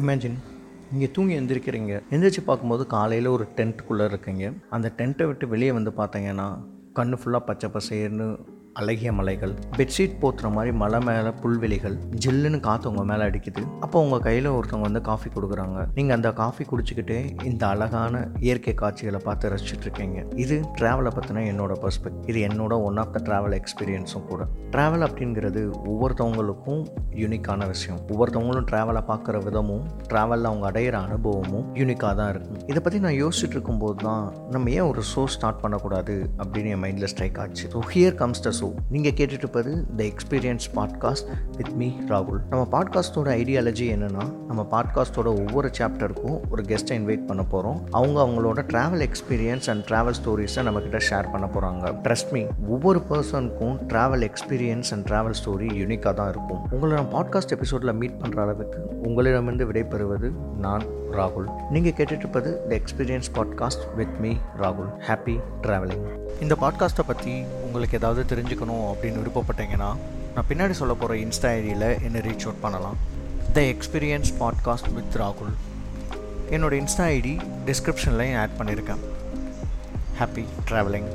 Imagine நீங்கள் தூங்கி எழுந்திருக்கிறீங்க எந்திரிச்சு பார்க்கும்போது காலையில் ஒரு டென்ட்டுக்குள்ளே இருக்கீங்க. அந்த டென்ட்டை விட்டு வெளியே வந்து பார்த்தீங்கன்னா கண்ணு ஃபுல்லாக பச்சை பசேர்னு அழகிய மலைகள் பெட்ஷீட் போத்துற மாதிரி மலை மேலே புல்வெளிகள் ஜில்லுன்னு காற்று உங்கள் மேலே அடிக்குது. அப்போ உங்கள் கையில் ஒருத்தவங்க வந்து காஃபி கொடுக்குறாங்க. நீங்கள் அந்த காஃபி குடிச்சிக்கிட்டே இந்த அழகான இயற்கை காட்சிகளை பார்த்து ரசிச்சுட்டு இருக்கீங்க. இது ட்ராவலை பற்றின என்னோட பர்ஸ்பெக்ட் இது என்னோட ஒன் ஆஃப் த ட்ராவல் எக்ஸ்பீரியன்ஸும் கூட. ட்ராவல் அப்படிங்கிறது ஒவ்வொருத்தவங்களுக்கும் யூனிக்கான விஷயம். ஒவ்வொருத்தவங்களும் ட்ராவலை பார்க்குற விதமும் ட்ராவலில் அவங்க அடையிற அனுபவமும் யூனிக்காக தான் இருக்கும். இதை பற்றி நான் யோசிச்சுட்டு இருக்கும்போது தான் நம்ம ஏன் ஒரு ஷோ ஸ்டார்ட் பண்ணக்கூடாது அப்படின்னு என் மைண்டில் ஸ்ட்ரைக் ஆச்சு. So here comes the show நீங்கள் கேட்டுட்டு இருப்பது the experience podcast with me ராகுல் நம்ம பாட்காஸ்ட்டோட ஐடியாலஜி என்னென்னா நம்ம பாட்காஸ்ட்டோட ஒவ்வொரு சாப்டருக்கும் ஒரு கெஸ்ட்டை இன்வைட் பண்ண போகிறோம் அவங்க அவங்களோட ட்ராவல் எக்ஸ்பீரியன்ஸ் அண்ட் ட்ராவல் ஸ்டோரிஸை நம்மக்கிட்ட ஷேர் பண்ண போகிறாங்க ட்ரஸ்ட் மீ ஒவ்வொரு பர்சனுக்கும் travel experience and travel story யூனிக்காக தான் இருக்கும். உங்களை நான் பாட்காஸ்ட் எபிசோடில் மீட் பண்ணுற அளவுக்கு உங்களிடமிருந்து விடைபெறுவது நான் ராகுல். நீங்கள் கேட்டுட்ருப்பது the experience podcast with me ராகுல். ஹாப்பி ட்ராவலிங் இந்த பாட்காஸ்ட்டை பற்றி உங்களுக்கு ஏதாவது தெரிஞ்சுக்கணும் அப்படின்னு விருப்பப்பட்டீங்கன்னா நான் பின்னாடி சொல்ல போகிற இன்ஸ்டா ஐடியில் என்னை ரீச் அவுட் பண்ணலாம். த எக்ஸ்பீரியன்ஸ் பாட்காஸ்ட் வித் ராகுல். என்னோட இன்ஸ்டா ஐடி டிஸ்கிரிப்ஷன்லையும் ஆட் பண்ணியிருக்கேன் ஹாப்பி ட்ராவலிங்